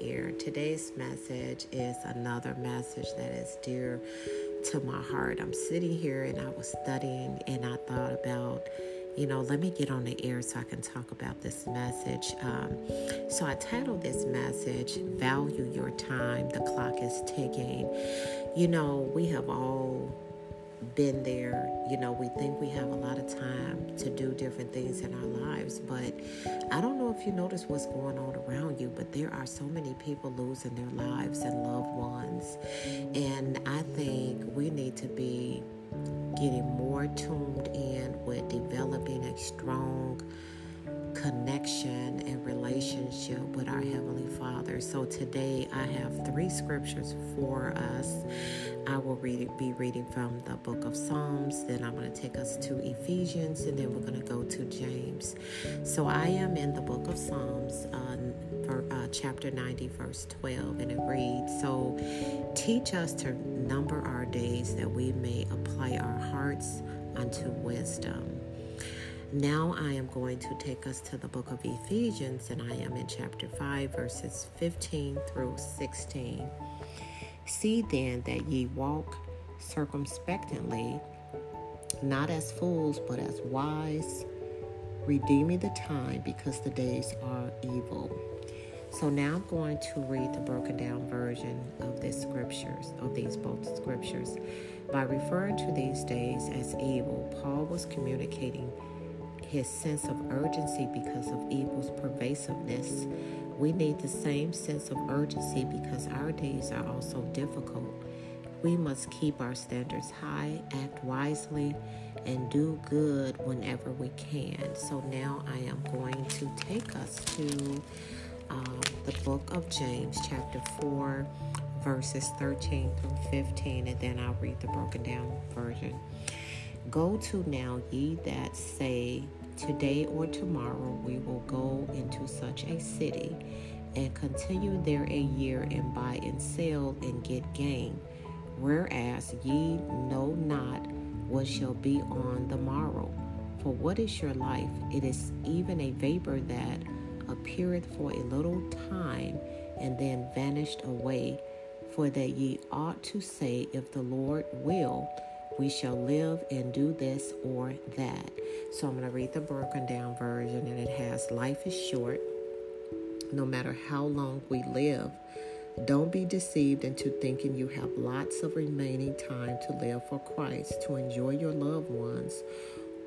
air. Today's message is another message that is dear to my heart. I'm sitting here and I was studying and I thought about, you know, let me get on the air so I can talk about this message. Um, so I titled this message, Value Your Time, the Clock is Ticking. You know, we have all been there. You know, we think we have a lot of time to do different things in our lives, but I don't know if you notice what's going on around you, but there are so many people losing their lives and loved ones. And I think we need to be getting more tuned in with developing a strong connection and relationship with our Heavenly Father. So today I have three scriptures for us. I will read, be reading from the book of Psalms, then I'm going to take us to Ephesians, and then we're going to go to James. So I am in the book of Psalms, uh, for, uh, chapter 90, verse 12, and it reads So teach us to number our days that we may apply our hearts unto wisdom. Now I am going to take us to the book of Ephesians, and I am in chapter 5, verses 15 through 16. See then that ye walk circumspectly, not as fools, but as wise, redeeming the time because the days are evil. So now I'm going to read the broken down version of these scriptures, of these both scriptures. By referring to these days as evil, Paul was communicating his sense of urgency because of evil's pervasiveness. We need the same sense of urgency because our days are also difficult. We must keep our standards high, act wisely, and do good whenever we can. So now I am going to take us to um, the book of James, chapter 4, verses 13 through 15, and then I'll read the broken down version. Go to now, ye that say, Today or tomorrow we will go into such a city and continue there a year and buy and sell and get gain. Whereas ye know not what shall be on the morrow. For what is your life? It is even a vapor that appeareth for a little time and then vanished away. For that ye ought to say, If the Lord will, we shall live and do this or that. So I'm going to read the broken down version, and it has Life is short. No matter how long we live, don't be deceived into thinking you have lots of remaining time to live for Christ, to enjoy your loved ones,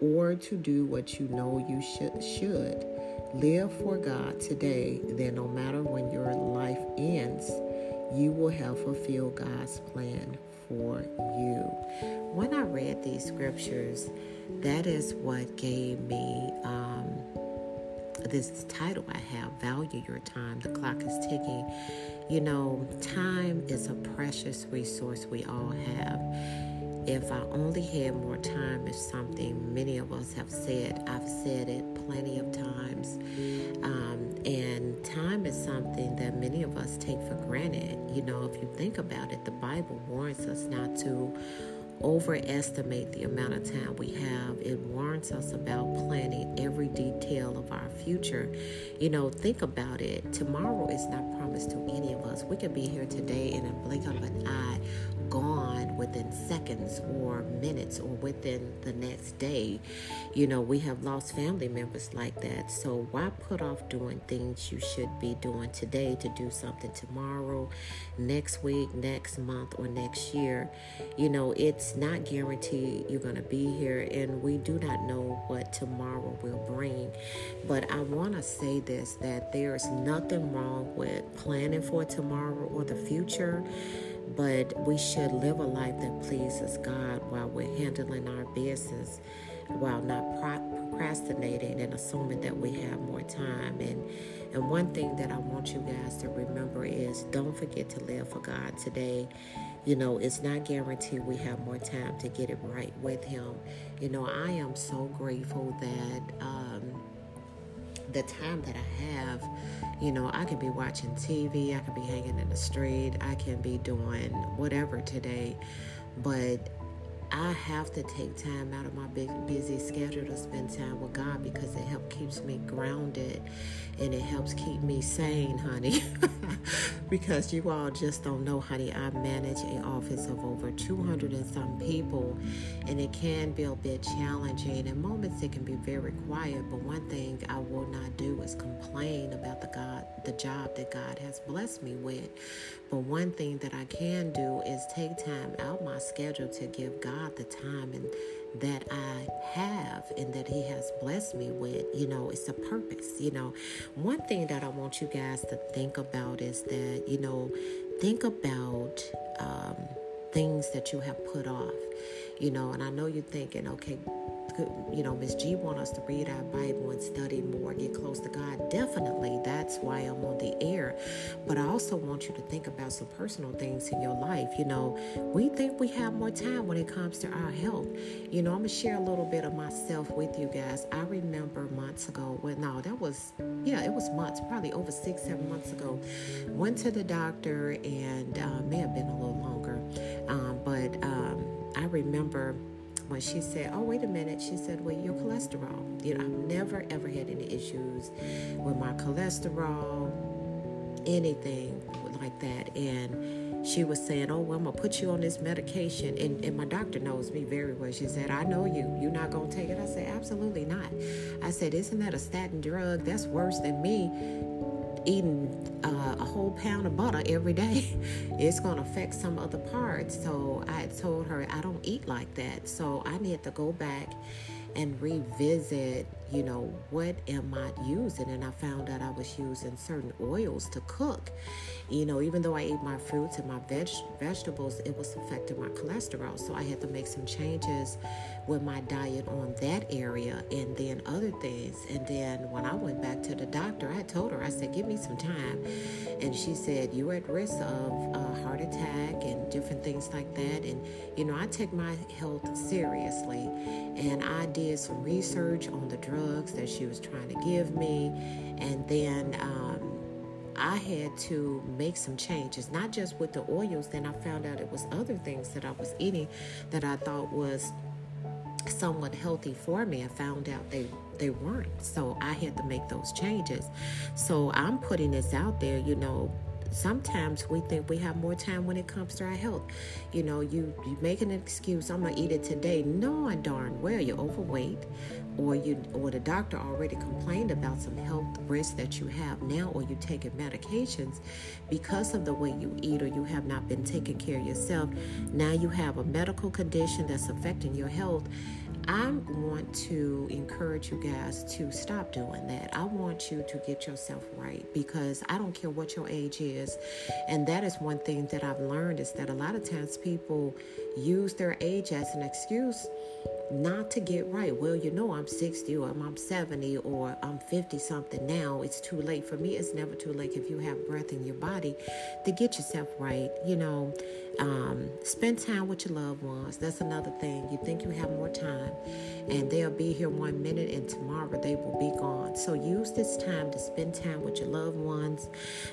or to do what you know you should. should. Live for God today, then no matter when your life ends, you will have fulfilled God's plan for you. When I read these scriptures, that is what gave me um, this title I have Value Your Time. The clock is ticking. You know, time is a precious resource we all have. If I only had more time, is something many of us have said. I've said it plenty of times. Um, if you think about it, the Bible warns us not to overestimate the amount of time we have. It warns us about planning every detail of our future. You know, think about it. Tomorrow is not promised to any of us. We could be here today in a blink of an eye, gone seconds or minutes or within the next day. You know, we have lost family members like that. So why put off doing things you should be doing today to do something tomorrow, next week, next month, or next year? You know, it's not guaranteed you're going to be here, and we do not know what tomorrow will bring. But I want to say this that there's nothing wrong with planning for tomorrow or the future but we should live a life that pleases God while we're handling our business, while not procrastinating and assuming that we have more time. And and one thing that I want you guys to remember is don't forget to live for God today. You know, it's not guaranteed we have more time to get it right with Him. You know, I am so grateful that. Um, the time that I have, you know, I could be watching TV, I could be hanging in the street, I can be doing whatever today. But I have to take time out of my busy schedule to spend time with God because it helps keeps me grounded and it helps keep me sane, honey. because you all just don't know, honey. I manage an office of over 200 and some people, and it can be a bit challenging. In moments, it can be very quiet. But one thing I will not do is complain about the God, the job that God has blessed me with. But one thing that I can do is take time out my schedule to give God the time and that I have and that He has blessed me with. You know, it's a purpose. You know, one thing that I want you guys to think about is that, you know, think about um, things that you have put off. You know, and I know you're thinking, okay, you know, Miss G want us to read our Bible and study more, get close to God. Definitely, that's why I'm on the air. But I also want you to think about some personal things in your life. You know, we think we have more time when it comes to our health. You know, I'm gonna share a little bit of myself with you guys. I remember months ago. Well, no, that was yeah, it was months, probably over six, seven months ago. Went to the doctor and uh, may have been a little longer, um, but um, I remember when she said, Oh, wait a minute, she said, Well, your cholesterol. You know, I've never ever had any issues with my cholesterol, anything like that. And she was saying, Oh, well, I'm gonna put you on this medication. And, and my doctor knows me very well. She said, I know you. You're not gonna take it. I said, Absolutely not. I said, Isn't that a statin drug? That's worse than me eating uh, a whole pound of butter every day, it's going to affect some other parts. So I told her I don't eat like that. So I need to go back and revisit, you know, what am I using? And I found out I was using certain oils to cook. You know, even though I ate my fruits and my veg- vegetables, it was affecting my cholesterol. So I had to make some changes with my diet on that area and then other things. And then when I went back to the doctor, I told her, I said, give me some time. And she said, you're at risk of a heart attack and different things like that. And, you know, I take my health seriously. And I did some research on the that she was trying to give me. And then, um, I had to make some changes, not just with the oils. Then I found out it was other things that I was eating that I thought was somewhat healthy for me. I found out they they weren't. So I had to make those changes. So I'm putting this out there, you know, sometimes we think we have more time when it comes to our health. You know, you you make an excuse, I'm gonna eat it today, No, I darn well you're overweight, or you or the doctor already complained about some health risks that you have now, or you taking medications because of the way you eat, or you have not been taking care of yourself. Now you have a medical condition that's affecting your health I want to encourage you guys to stop doing that. I want you to get yourself right because I don't care what your age is. And that is one thing that I've learned is that a lot of times people use their age as an excuse not to get right. Well, you know, I'm 60 or I'm 70 or I'm 50 something now. It's too late. For me, it's never too late if you have breath in your body to get yourself right. You know, um, spend time with your loved ones. That's another thing. You think you have more time, and they'll be here one minute, and tomorrow they will be gone. So use this time to spend time with your loved ones.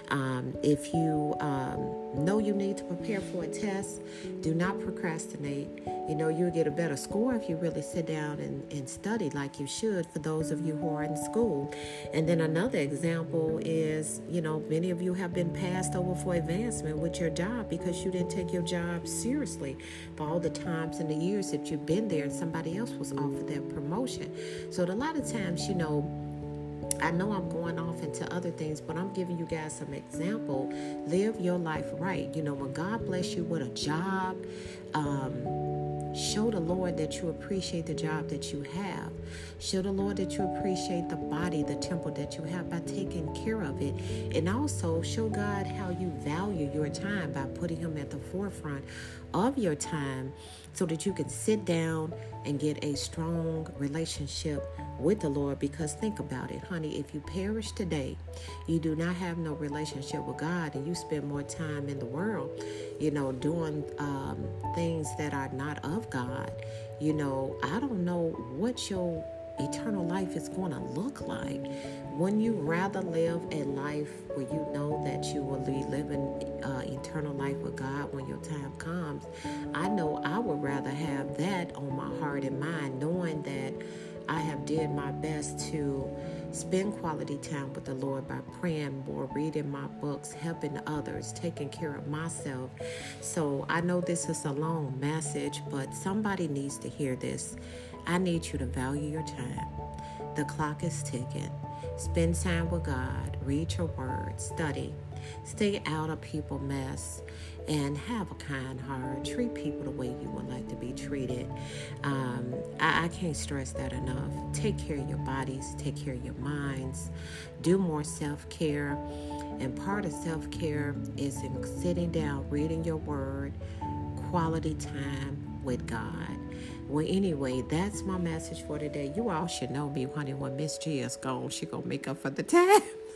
Um, if you um, know you need to prepare for a test, do not procrastinate. You know, you'll get a better score if you really sit down and, and study like you should for those of you who are in school. And then another example is, you know, many of you have been passed over for advancement with your job because you didn't take your job seriously for all the times and the years that you've been there and somebody else was offered that promotion. So a lot of times, you know, I know I'm going off into other things, but I'm giving you guys some example. Live your life right. You know, when God bless you with a job, um, Show the Lord that you appreciate the job that you have. Show the Lord that you appreciate the body, the temple that you have by taking care of it. And also show God how you value your time by putting Him at the forefront of your time so that you can sit down and get a strong relationship with the Lord. Because think about it, honey, if you perish today, you do not have no relationship with God, and you spend more time in the world, you know, doing um, things that are not of God. You know, I don't know what your eternal life is going to look like. When you rather live a life where you know that you will be living uh, eternal life with God when your time comes, I know I would rather have that on my heart and mind, knowing that I have did my best to spend quality time with the Lord by praying more, reading my books, helping others, taking care of myself. So I know this is a long message, but somebody needs to hear this. I need you to value your time. The clock is ticking. Spend time with God, read your word, study, stay out of people mess, and have a kind heart. Treat people the way you would like to be treated. Um, I, I can't stress that enough. Take care of your bodies, take care of your minds, do more self care. And part of self care is in sitting down, reading your word, quality time with God. Well, anyway, that's my message for today. You all should know me, honey. When Miss G is gone, she gonna make up for the time.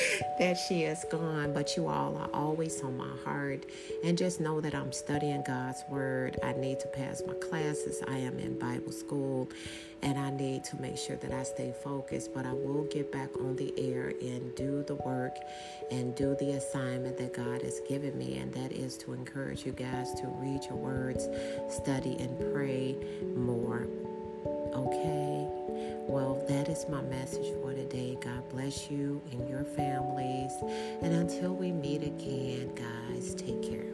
that she is gone, but you all are always on my heart. And just know that I'm studying God's Word. I need to pass my classes. I am in Bible school, and I need to make sure that I stay focused. But I will get back on the air and do the work and do the assignment that God has given me, and that is to encourage you guys to read your words, study, and pray more. Okay? Well, that is my message for today. God bless you and your families. And until we meet again, guys, take care.